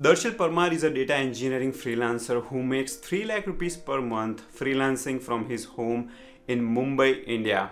Darshil Parmar is a data engineering freelancer who makes 3 lakh rupees per month freelancing from his home in Mumbai, India.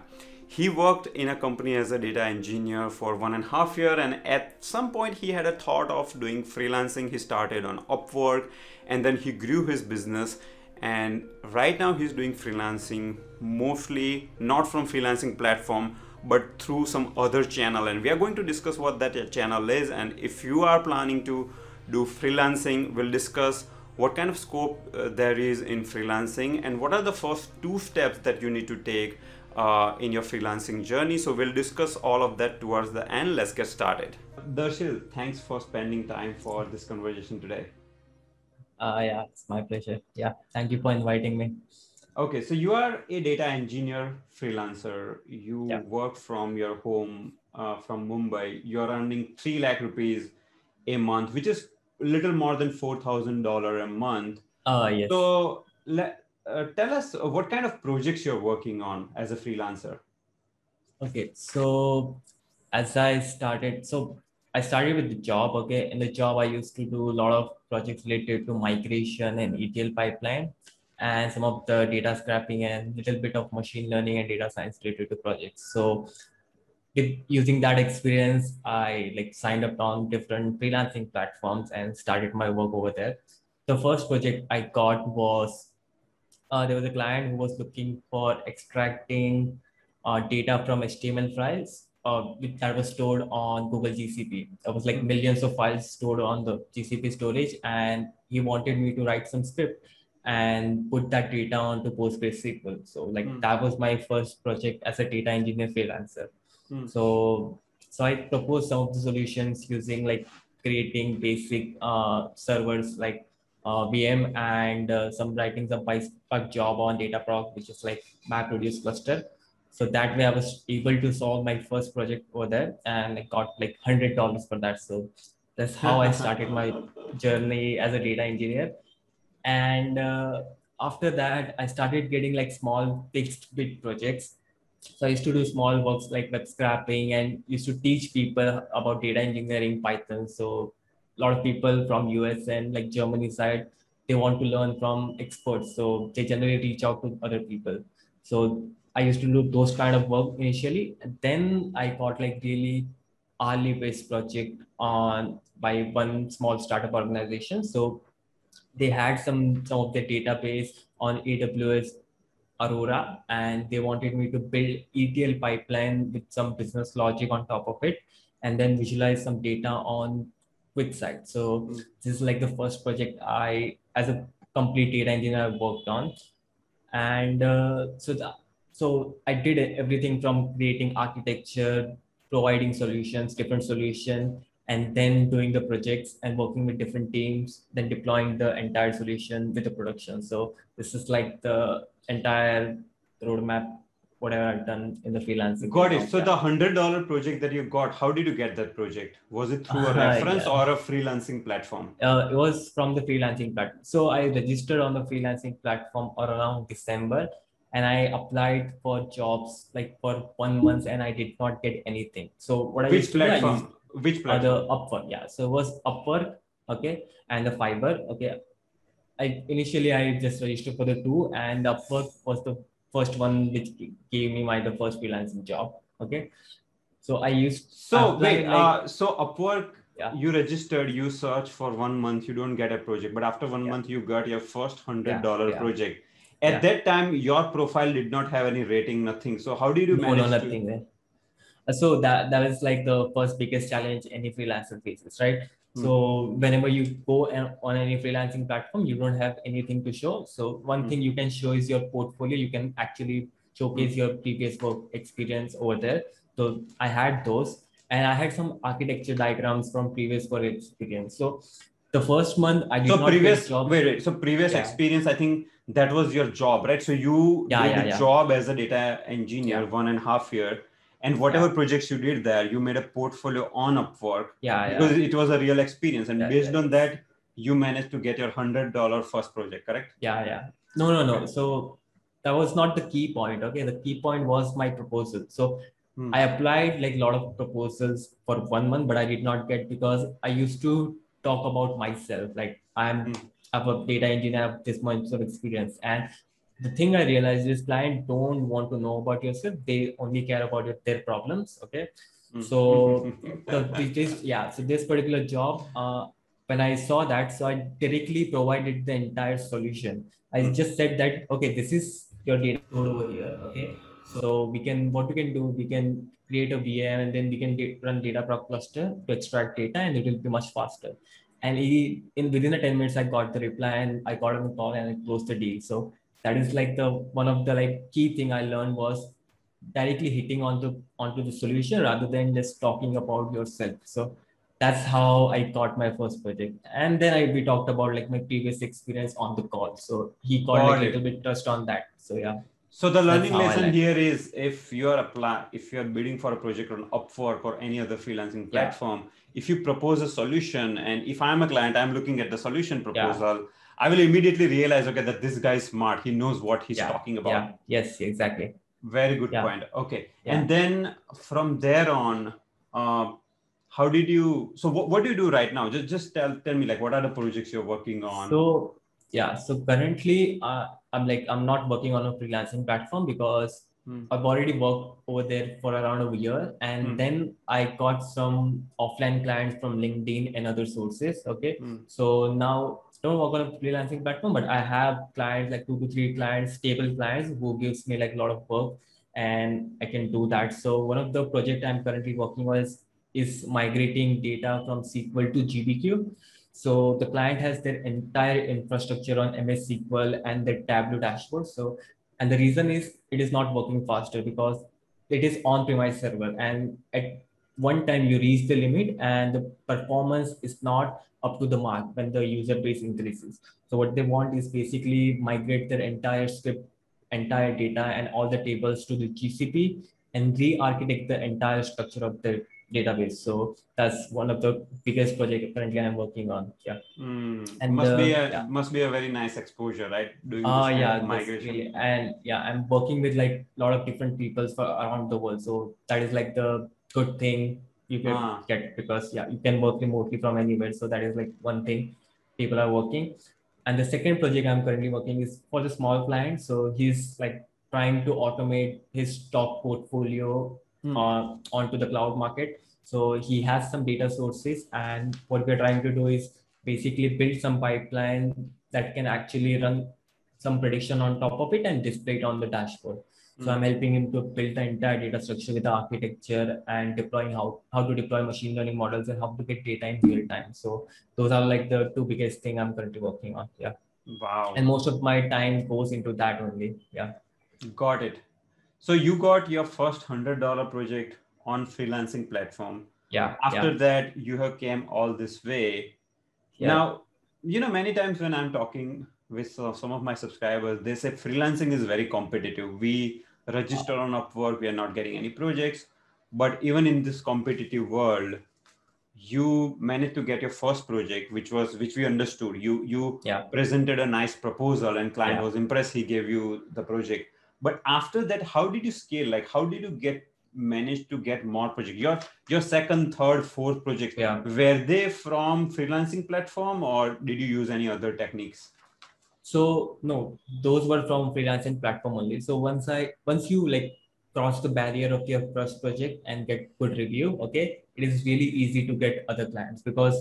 He worked in a company as a data engineer for one and a half year and at some point he had a thought of doing freelancing. He started on Upwork and then he grew his business and right now he's doing freelancing mostly not from freelancing platform but through some other channel and we are going to discuss what that channel is and if you are planning to do freelancing. We'll discuss what kind of scope uh, there is in freelancing and what are the first two steps that you need to take uh, in your freelancing journey. So we'll discuss all of that towards the end. Let's get started. Darshil, thanks for spending time for this conversation today. Uh, yeah, it's my pleasure. Yeah, thank you for inviting me. Okay, so you are a data engineer freelancer. You yeah. work from your home uh, from Mumbai. You're earning 3 lakh rupees a month, which is little more than four thousand dollar a month. Uh, yes. So let uh, tell us what kind of projects you're working on as a freelancer. Okay, so as I started, so I started with the job. Okay, in the job I used to do a lot of projects related to migration and ETL pipeline, and some of the data scraping and little bit of machine learning and data science related to projects. So using that experience, I like signed up on different freelancing platforms and started my work over there. The first project I got was uh, there was a client who was looking for extracting uh, data from HTML files uh, that was stored on Google GCP. There was like millions of files stored on the GCP storage, and he wanted me to write some script and put that data onto PostgreSQL. So like mm. that was my first project as a data engineer freelancer. Hmm. So, so I propose some of the solutions using like creating basic uh, servers like uh, VM and uh, some writing some PySpark job on Dataproc, which is like MapReduce cluster. So that way I was able to solve my first project over there and I got like $100 for that. So that's how I started my journey as a data engineer. And uh, after that, I started getting like small fixed bid projects so I used to do small works like web scraping and used to teach people about data engineering Python. So a lot of people from US and like Germany side, they want to learn from experts. So they generally reach out to other people. So I used to do those kind of work initially. And then I got like really hourly based project on by one small startup organization. So they had some some of the database on AWS Aurora and they wanted me to build ETL pipeline with some business logic on top of it and then visualize some data on QuickSight. So mm-hmm. this is like the first project I, as a complete data engineer, I worked on. And uh, so, the, so I did everything from creating architecture, providing solutions, different solutions, and then doing the projects and working with different teams, then deploying the entire solution with the production. So this is like the entire roadmap, whatever I've done in the freelancing. Got it. So the hundred dollar project that you got, how did you get that project? Was it through a reference yeah. or a freelancing platform? Uh, it was from the freelancing platform. So I registered on the freelancing platform around December and I applied for jobs like for one month and I did not get anything. So what Which I platform? Which platform? the Upwork, yeah. So it was Upwork, okay, and the Fiverr, okay. I initially I just registered for the two, and Upwork was the first one which gave me my the first freelancing job. Okay, so I used. So wait, like, uh, so Upwork. Yeah. You registered, you search for one month, you don't get a project, but after one yeah. month, you got your first hundred dollar yeah. project. At that time, your profile did not have any rating, nothing. So how did you no, manage? No, nothing. To so that that is like the first biggest challenge any freelancer faces right mm. so whenever you go on any freelancing platform you don't have anything to show so one mm. thing you can show is your portfolio you can actually showcase mm. your previous work experience over there so i had those and i had some architecture diagrams from previous work experience so the first month i did so not previous job. wait, wait so previous yeah. experience i think that was your job right so you yeah, did yeah, yeah. job as a data engineer one and a half year and whatever yeah. projects you did there you made a portfolio on upwork yeah, yeah. because it was a real experience and yeah, based on that you managed to get your hundred dollar first project correct yeah yeah no no no so that was not the key point okay the key point was my proposal so hmm. i applied like a lot of proposals for one month but i did not get because i used to talk about myself. Like I'm mm. I'm a data engineer, I have this much of experience. And the thing I realized is clients don't want to know about yourself. They only care about your, their problems. Okay. Mm. So the, this, yeah, so this particular job, uh, when I saw that, so I directly provided the entire solution. I mm. just said that, okay, this is your data over here. Okay. So we can, what we can do, we can create a VM and then we can run Dataproc cluster to extract data and it will be much faster. And he, in within the 10 minutes, I got the reply and I got on the call and I closed the deal. So that is like the one of the like key thing I learned was directly hitting onto onto the solution rather than just talking about yourself. So that's how I got my first project. And then I we talked about like my previous experience on the call. So he got, got like, a little bit touched on that. So yeah. So the learning lesson here is if you are apply if you are bidding for a project on Upwork or any other freelancing platform, yeah. if you propose a solution and if I'm a client, I'm looking at the solution proposal, yeah. I will immediately realize okay that this guy is smart. He knows what he's yeah. talking about. Yeah. Yes, exactly. Very good point. Okay. And then from there on, uh, how did you so what, what do you do right now? Just just tell tell me like what are the projects you're working on? So yeah so currently uh, i'm like i'm not working on a freelancing platform because mm. i've already worked over there for around a year and mm. then i got some offline clients from linkedin and other sources okay mm. so now don't work on a freelancing platform but i have clients like two to three clients stable clients who gives me like a lot of work and i can do that so one of the project i'm currently working on is, is migrating data from sql to gbq so the client has their entire infrastructure on MS SQL and their Tableau dashboard. So, and the reason is it is not working faster because it is on-premise server. And at one time you reach the limit and the performance is not up to the mark when the user base increases. So what they want is basically migrate their entire script, entire data and all the tables to the GCP and re-architect the entire structure of the database. So that's one of the biggest project currently I'm working on. Yeah. Mm. And must uh, be a yeah. must be a very nice exposure, right? Doing uh, yeah, migration. Really, and yeah, I'm working with like a lot of different people for around the world. So that is like the good thing you can ah. get because yeah, you can work remotely from anywhere. So that is like one thing people are working. And the second project I'm currently working is for the small client. So he's like trying to automate his stock portfolio mm. uh, onto the cloud market. So he has some data sources, and what we're trying to do is basically build some pipeline that can actually run some prediction on top of it and display it on the dashboard. So I'm helping him to build the entire data structure with the architecture and deploying how, how to deploy machine learning models and how to get data in real time. So those are like the two biggest thing I'm currently working on. Yeah. Wow. And most of my time goes into that only. Yeah. Got it. So you got your first hundred dollar project on freelancing platform. Yeah. After yeah. that, you have came all this way. Yeah. Now, you know, many times when I'm talking with uh, some of my subscribers, they say freelancing is very competitive. We register on Upwork, we are not getting any projects. But even in this competitive world, you managed to get your first project, which was which we understood. You you yeah. presented a nice proposal, and client yeah. was impressed. He gave you the project but after that how did you scale like how did you get manage to get more projects your your second third fourth projects yeah. were they from freelancing platform or did you use any other techniques so no those were from freelancing platform only so once i once you like cross the barrier of your first project and get good review okay it is really easy to get other clients because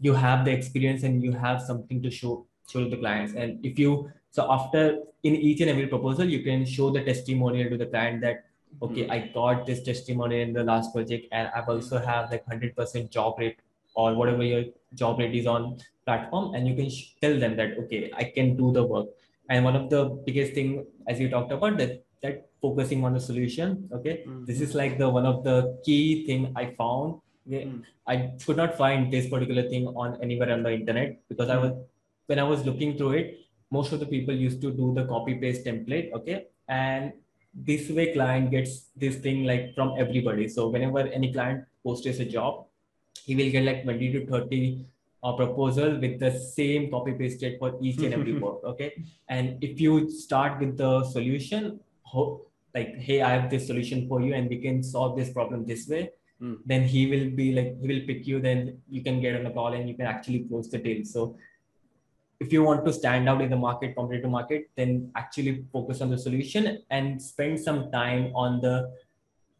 you have the experience and you have something to show show the clients and if you so after in each and every proposal, you can show the testimonial to the client that okay, mm-hmm. I got this testimonial in the last project, and I've also have like hundred percent job rate or whatever your job rate is on platform, and you can tell them that okay, I can do the work. And one of the biggest thing, as you talked about, that that focusing on the solution. Okay, mm-hmm. this is like the one of the key thing I found. Mm-hmm. I could not find this particular thing on anywhere on the internet because I was when I was looking through it, most of the people used to do the copy paste template okay and this way client gets this thing like from everybody so whenever any client posts a job he will get like 20 to 30 uh, proposal with the same copy pasted for each and every work okay and if you start with the solution ho- like hey i have this solution for you and we can solve this problem this way mm. then he will be like he will pick you then you can get on the call and you can actually close the deal so if you want to stand out in the market competitive market then actually focus on the solution and spend some time on the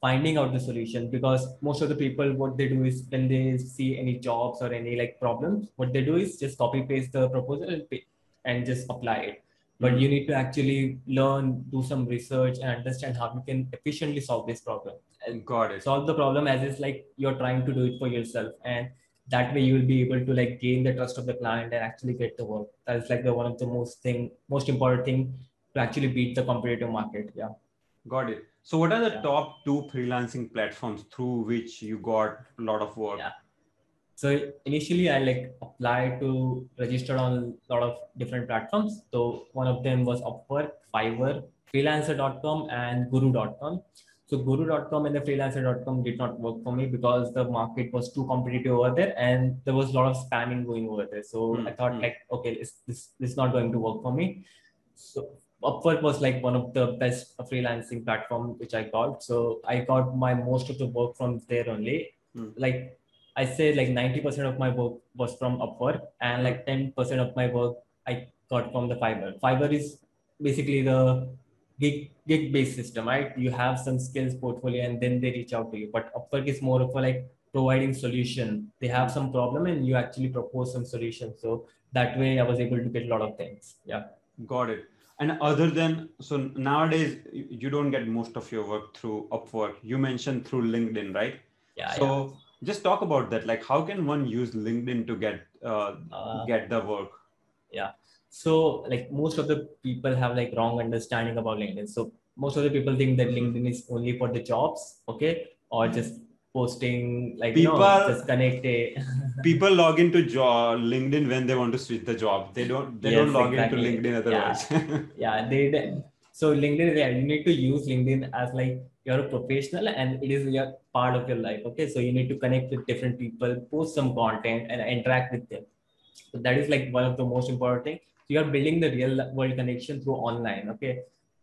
finding out the solution because most of the people what they do is when they see any jobs or any like problems what they do is just copy paste the proposal and, pay, and just apply it. But you need to actually learn do some research and understand how you can efficiently solve this problem. And got it. Solve the problem as it's like you're trying to do it for yourself and that way you will be able to like gain the trust of the client and actually get the work. That's like the one of the most thing most important thing to actually beat the competitive market yeah got it so what are the yeah. top two freelancing platforms through which you got a lot of work yeah so initially i like applied to register on a lot of different platforms so one of them was upwork fiverr freelancer.com and guru.com so guru.com and the freelancer.com did not work for me because the market was too competitive over there and there was a lot of spamming going over there. So mm. I thought mm. like, okay, this, this, this is not going to work for me. So Upwork was like one of the best freelancing platform which I got. So I got my most of the work from there only. Mm. Like I say like 90% of my work was from Upwork and like 10% of my work I got from the Fiverr. Fiverr is basically the gig gig based system, right? You have some skills portfolio and then they reach out to you. But Upwork is more of a like providing solution. They have some problem and you actually propose some solution. So that way I was able to get a lot of things. Yeah. Got it. And other than so nowadays you don't get most of your work through Upwork. You mentioned through LinkedIn, right? Yeah. So yeah. just talk about that. Like how can one use LinkedIn to get uh, uh get the work? Yeah so like most of the people have like wrong understanding about linkedin so most of the people think that linkedin is only for the jobs okay or just posting like people know, just connect a people log into job linkedin when they want to switch the job. They don't they yes, don't log exactly. into linkedin otherwise. Yeah, yeah they, they so linkedin yeah, you need to use linkedin as like you're a professional and it is your part of your life okay? So you need to connect with different people post some content and interact with them. So that is like one of the most important thing. You are building the real world connection through online okay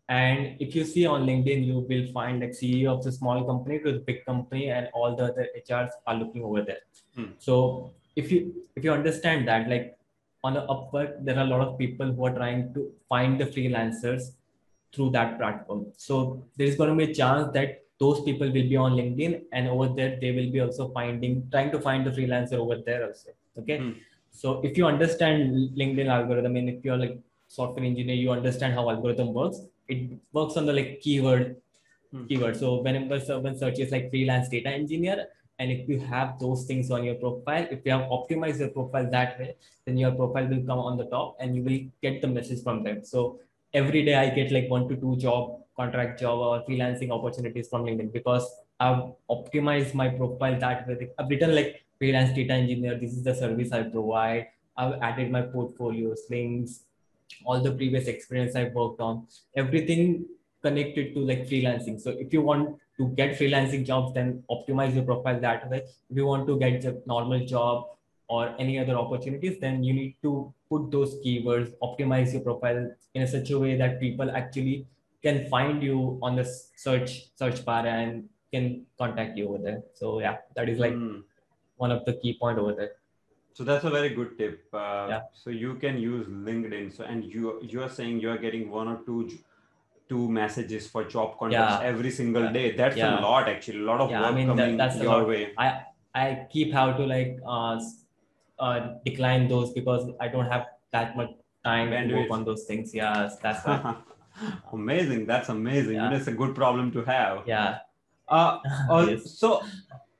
and if you see on linkedin you will find like ceo of the small company to the big company and all the other hrs are looking over there hmm. so if you if you understand that like on the upwork there are a lot of people who are trying to find the freelancers through that platform so there is going to be a chance that those people will be on linkedin and over there they will be also finding trying to find the freelancer over there also okay hmm. So if you understand LinkedIn algorithm and if you're like software engineer, you understand how algorithm works. It works on the like keyword hmm. keyword. So whenever someone searches like freelance data engineer, and if you have those things on your profile, if you have optimized your profile that way, then your profile will come on the top and you will get the message from them. So every day I get like one to two job, contract job or freelancing opportunities from LinkedIn because I've optimized my profile that way. I've written like freelance data engineer. This is the service I provide. I've added my portfolios, links, all the previous experience I've worked on, everything connected to like freelancing. So if you want to get freelancing jobs, then optimize your profile that way. If you want to get a normal job or any other opportunities, then you need to put those keywords, optimize your profile in a such a way that people actually can find you on the search search bar and can contact you over there. So yeah, that is like mm one of the key point over there. So that's a very good tip. Uh, yeah. So you can use LinkedIn. So and you you are saying you are getting one or two two messages for job contacts yeah. every single yeah. day. That's a lot actually. A lot of work I mean, coming that, that's your way. I I keep how to like uh, uh, decline those because I don't have that much time Bandwidth. to work on those things. Yeah, that's amazing. That's amazing. Yeah. It's a good problem to have. Yeah. Uh, uh yes. So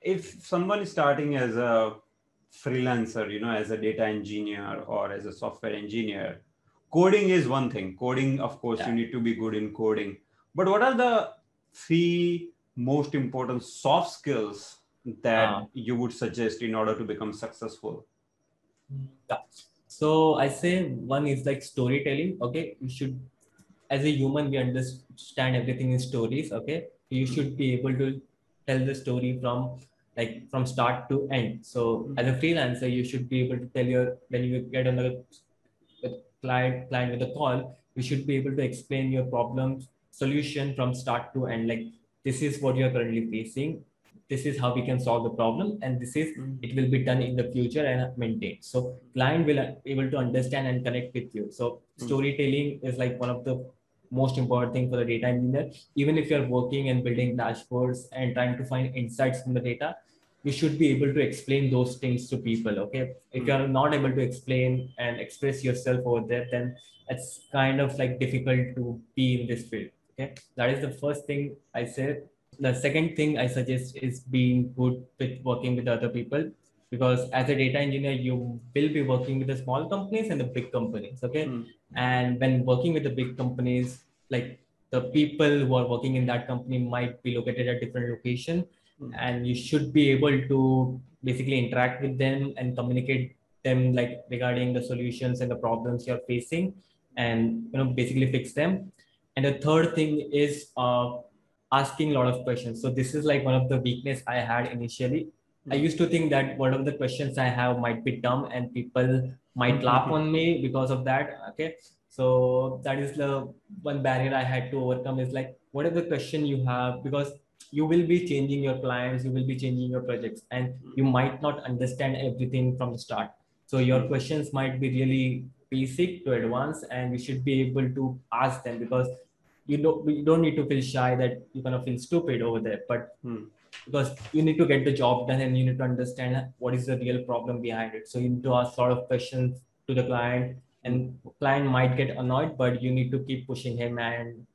if someone is starting as a freelancer, you know, as a data engineer or as a software engineer, coding is one thing. Coding, of course, yeah. you need to be good in coding. But what are the three most important soft skills that uh, you would suggest in order to become successful? Yeah. So I say one is like storytelling. Okay, you should, as a human, we understand everything in stories. Okay, you should be able to tell the story from like from start to end. So as a freelancer, you should be able to tell your when you get on the client client with a call, you should be able to explain your problem solution from start to end. Like this is what you're currently facing. this is how we can solve the problem and this is Mm. it will be done in the future and maintained so client will be able to understand and connect with you so Mm. storytelling is like one of the most important thing for the data engineer even if you're working and building dashboards and trying to find insights from the data you should be able to explain those things to people okay? If you're not able to explain and express yourself over there then it's kind of like difficult to be in this field okay? That is the first thing i said. The second thing i suggest is being good with working with other people because as a data engineer you will be working with the small companies and the big companies okay? Mm. and when working with the big companies like the people who are working in that company might be located at different location Mm. and you should be able to basically interact with them and communicate them like regarding the solutions and the problems you're facing and you know basically fix them and the third thing is uh, asking a lot of questions so this is like one of the weakness i had initially i Mm. used to think that one of the questions i have might be dumb and people might laugh on me because of that okay so that is the one barrier i had to overcome is like whatever the question you have because you will be changing your clients you will be changing your projects and you might not understand everything from the start so your Mm. questions might be really basic to advanced and you should be able to ask them because you don't you don't need to feel shy that you're gonna feel stupid over there but Mm. because you need to get the job done and you need to understand what is the real problem behind it so you need to ask a lot of questions to the client and client might get annoyed but you need to keep pushing him and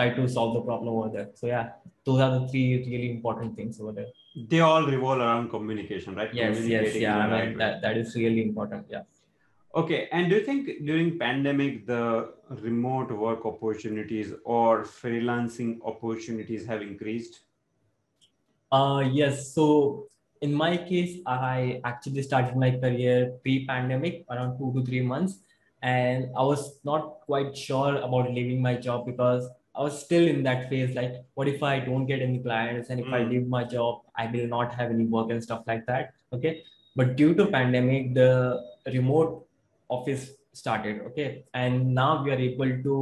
try to solve the problem over there so yeah those are the three really important things over there They all revolve around communication, right? yes yes yeah i mean right that, that is really important yeah Okay, and do you think during pandemic the remote work opportunities or freelancing opportunities have increased? Uh, yes. So in my case, I actually started my career pre-pandemic, around two to three months, and I was not quite sure about leaving my job because I was still in that phase. Like, what if I don't get any clients, and if I Mm. leave my job, I will not have any work and stuff like that. Okay. But due to pandemic, the remote office started. Okay, and now we are able to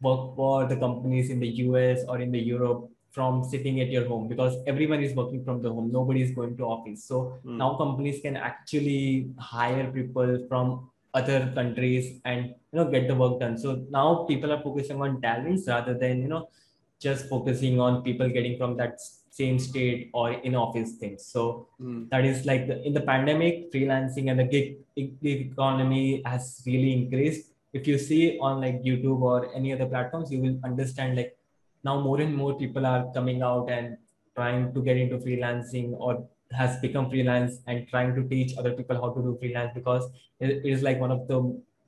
work for the companies in the US or in the Europe from sitting at your home because everyone is working from the home nobody is going to office so Mm. now companies can actually hire people from other countries and you know get the work done. So now people are focusing on talents rather than you know just focusing on people getting from that same state or in office things. So Mm. that is like the, in the pandemic freelancing and the gig, gig economy has really increased. If you see on like youtube or any other platforms you will understand like now more and more people are coming out and trying to get into freelancing or has become freelance and trying to teach other people how to do freelance because it is like one of the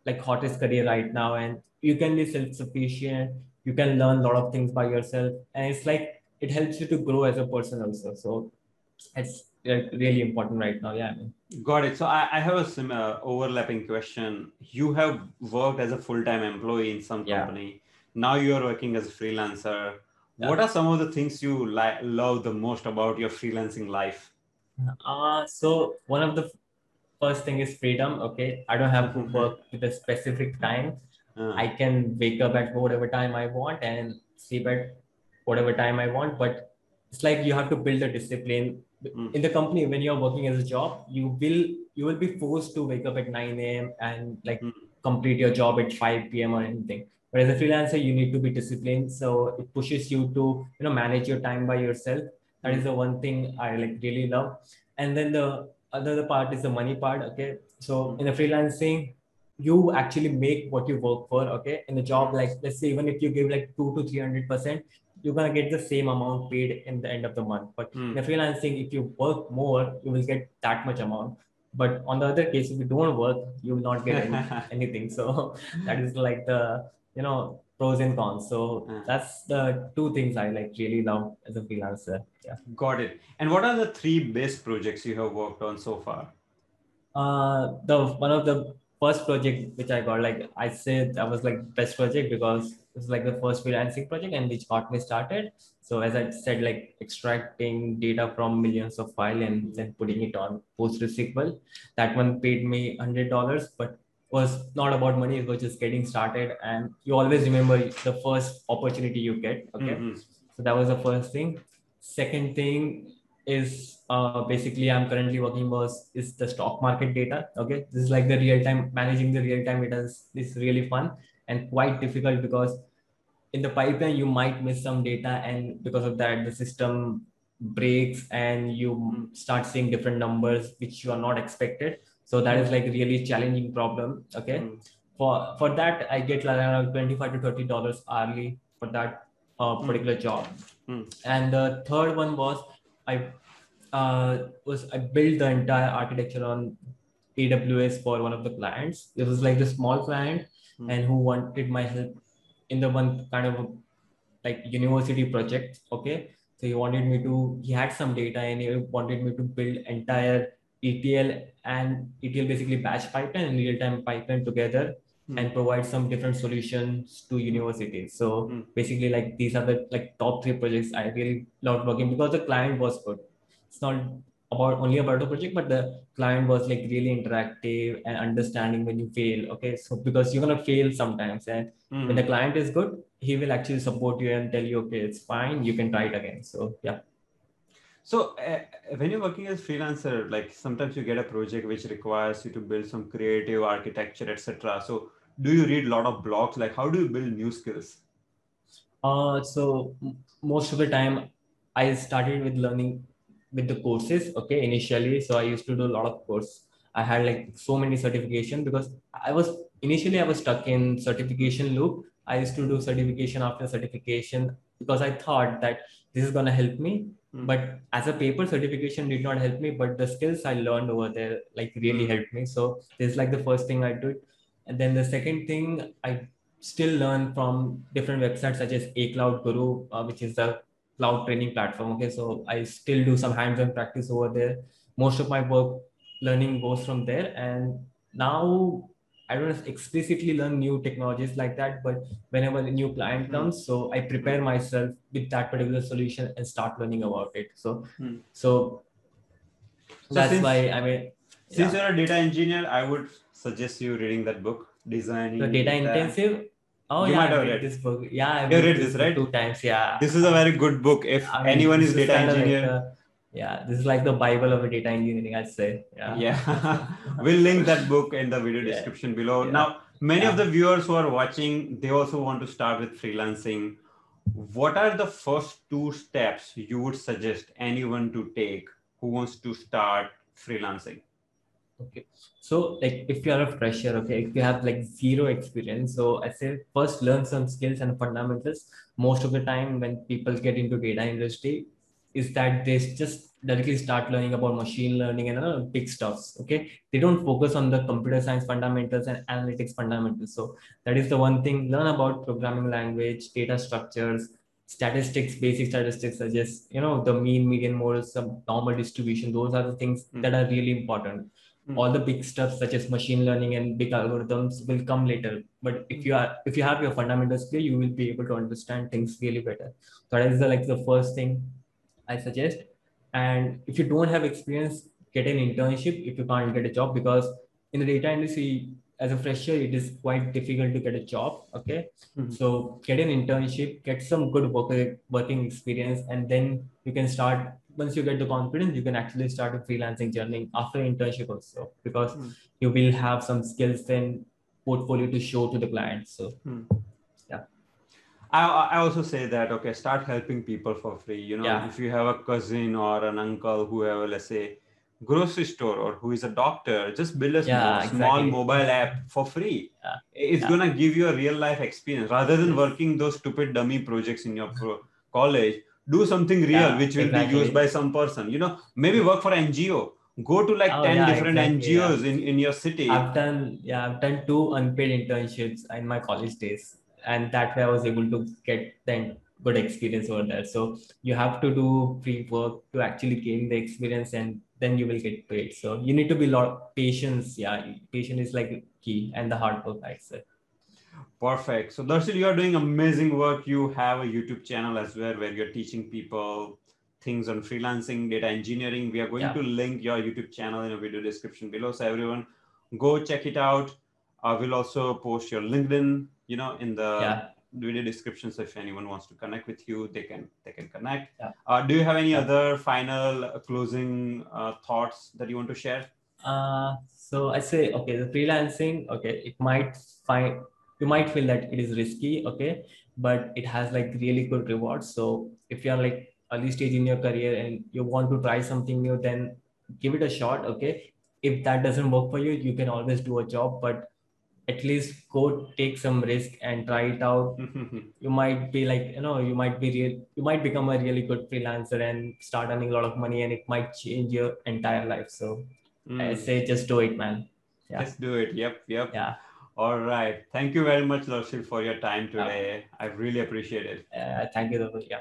like hottest career right now and you can be self-sufficient you can learn a lot of things by yourself and it's like it helps you to grow as a person also so it's uh, really important right now yeah I mean, Got it. So I, I have a similar overlapping question. You have worked as a full-time employee in some Yeah. company. Now you are working as a freelancer. Yeah. What are some of the things you li- love the most about your freelancing life? Uh, so one of the first thing is freedom. Okay, I don't have to work with a specific time. Uh, I can wake up at whatever time I want and sleep at whatever time I want. But it's like you have to build a discipline Mm. in the company when you're working as a job. You will you will be forced to wake up at 9 a.m. and like Mm. complete your job at 5 p.m. or anything. But as a freelancer, you need to be disciplined. So it pushes you to you know manage your time by yourself. That is the one thing I like really love. And then the other part is the money part. Okay, so in the freelancing, you actually make what you work for. Okay, in the job, like let's say even if you give like two to three hundred percent, you're gonna get the same amount paid in the end of the month. But Mm. in the freelancing, if you work more, you will get that much amount. But on the other case, if you don't work, you will not get any, anything. So that is like the you know pros and cons. So Uh. that's the two things I like really love as a freelancer. Yeah. Got it. And what are the three best projects you have worked on so far? Uh, the one of the first project which I got, like I said, that was like best project because it was like the first freelancing project and which got me started. So as I said, like extracting data from millions of file and then putting it on PostgreSQL. That one paid me hundred dollars, but was not about money. It was just getting started, and you always remember the first opportunity you get. Okay, Mhm. so that was the first thing. Second thing is uh, basically I'm currently working was is the stock market data. Okay, this is like the real time managing the real time data is, is really fun and quite difficult because in the pipeline you might miss some data and because of that the system breaks and you Mm. start seeing different numbers which you are not expected. So that is like really challenging problem. Okay, Mm. for for that I get like around twenty five to thirty dollars hourly for that uh, Mm. particular job. Mm. And the third one was I uh, was I built the entire architecture on AWS for one of the clients. this was like the small client Mm. and who wanted my help in the one kind of a, like university project. Okay. So he wanted me to, he had some data and he wanted me to build entire ETL and ETL basically batch pipeline and real-time pipeline together Mm. and provide some different solutions to universities. So Mm. basically like these are the like top three projects I really loved working because the client was good. It's not about only about the project, but the client was like really interactive and understanding when you fail. Okay. So because you're gonna fail sometimes and Mm. when the client is good, he will actually support you and tell you, okay, it's fine, you can try it again. So yeah. So uh, when you're working as freelancer, like sometimes you get a project which requires you to build some creative architecture, etc. So do you read a lot of blogs? Like how do you build new skills? Uh, so most of the time I started with learning with the courses. Okay, initially, so I used to do a lot of course. I had like so many certification because I was initially I was stuck in certification loop. I used to do certification after certification because I thought that this is gonna help me. Mm. But as a paper certification did not help me, but the skills I learned over there like really Mm. helped me. So this is like the first thing I did. And then the second thing I still learn from different websites such as A Cloud Guru, uh, which is the cloud training platform. Okay, so I still do some hands-on practice over there. Most of my work learning goes from there, and now I don't explicitly learn new technologies like that, but whenever a new client Hmm. comes, so I prepare myself with that particular solution and start learning about it. So, Hmm. so, So that's since- why I mean, Since yeah. you're a data engineer, I would suggest you reading that book, Designing. the data intensive. Oh You yeah, might I have read this book. Yeah, I You read this, right? two times. Yeah. This is a very good book. If I mean, anyone is data like engineer, the- yeah, this is like the Bible of a data engineering, I'd say. Yeah. yeah, we'll link that book in the video Yeah. description below. Yeah. Now, many of the viewers who are watching, they also want to start with freelancing. What are the first two steps you would suggest anyone to take who wants to start freelancing? Okay. So like if you are a fresher, okay, if you have like zero experience, so I say first learn some skills and fundamentals. Most of the time when people get into data industry, is that they just directly start learning about machine learning and big stuffs. Okay. They don't focus on the computer science fundamentals and analytics fundamentals. So that is the one thing. Learn about programming language, data structures, statistics, basic statistics such as you know the mean, median, mode, some normal distribution. Those are the things Mm. that are really important Mm. all the big stuff such as machine learning and big algorithms will come later but if you are if you have your fundamentals clear you will be able to understand things really better so that is the like the first thing i suggest and if you don't have experience get an internship if you can't get a job because in the data industry as a fresher it is quite difficult to get a job okay Mhm. so get an internship get some good work, working experience and then you can start once you get the confidence you can actually start a freelancing journey after internship also because Hmm. you will have some skills and portfolio to show to the clients so I, I also say that okay start helping people for free you know Yeah. if you have a cousin or an uncle who have a, let's say grocery store or who is a doctor just build a small, Yeah, small exactly. mobile app for free Yeah. it's Yeah. gonna give you a real life experience rather than working those stupid dummy projects in your pro- college do something real which will exactly. be used by some person you know maybe work for ngo go to like Oh, 10 yeah, different exactly, ngos in, in your city i've done yeah i've done two unpaid internships in my college days and that way i was able to get then good experience over there so you have to do free work to actually gain the experience and then you will get paid so you need to be a lot patience yeah patience is like key and the hard work i say Perfect. So Darshil, you are doing amazing work. You have a YouTube channel as well where you're teaching people things on freelancing, data engineering. We are going Yeah. to link your YouTube channel in a video description below. So everyone go check it out. I will also post your LinkedIn, you know, in the yeah video description. So if anyone wants to connect with you, they can they can connect. Yeah. Uh, do you have any other final uh, closing uh, thoughts that you want to share? Uh, so I say, okay, the freelancing, okay, it might find you might feel that it is risky, okay, but it has like really good rewards. So if you're like early stage in your career and you want to try something new, then give it a shot, okay. If that doesn't work for you, you can always do a job, but at least go take some risk and try it out you might be like you know you might be real you might become a really good freelancer and start earning a lot of money and it might change your entire life so Mm. i say just do it man yeah. Let's do it. Yep, yep. yeah All right. Thank you very much, Darshil, for your time today. I really appreciate it. uh, thank you yeah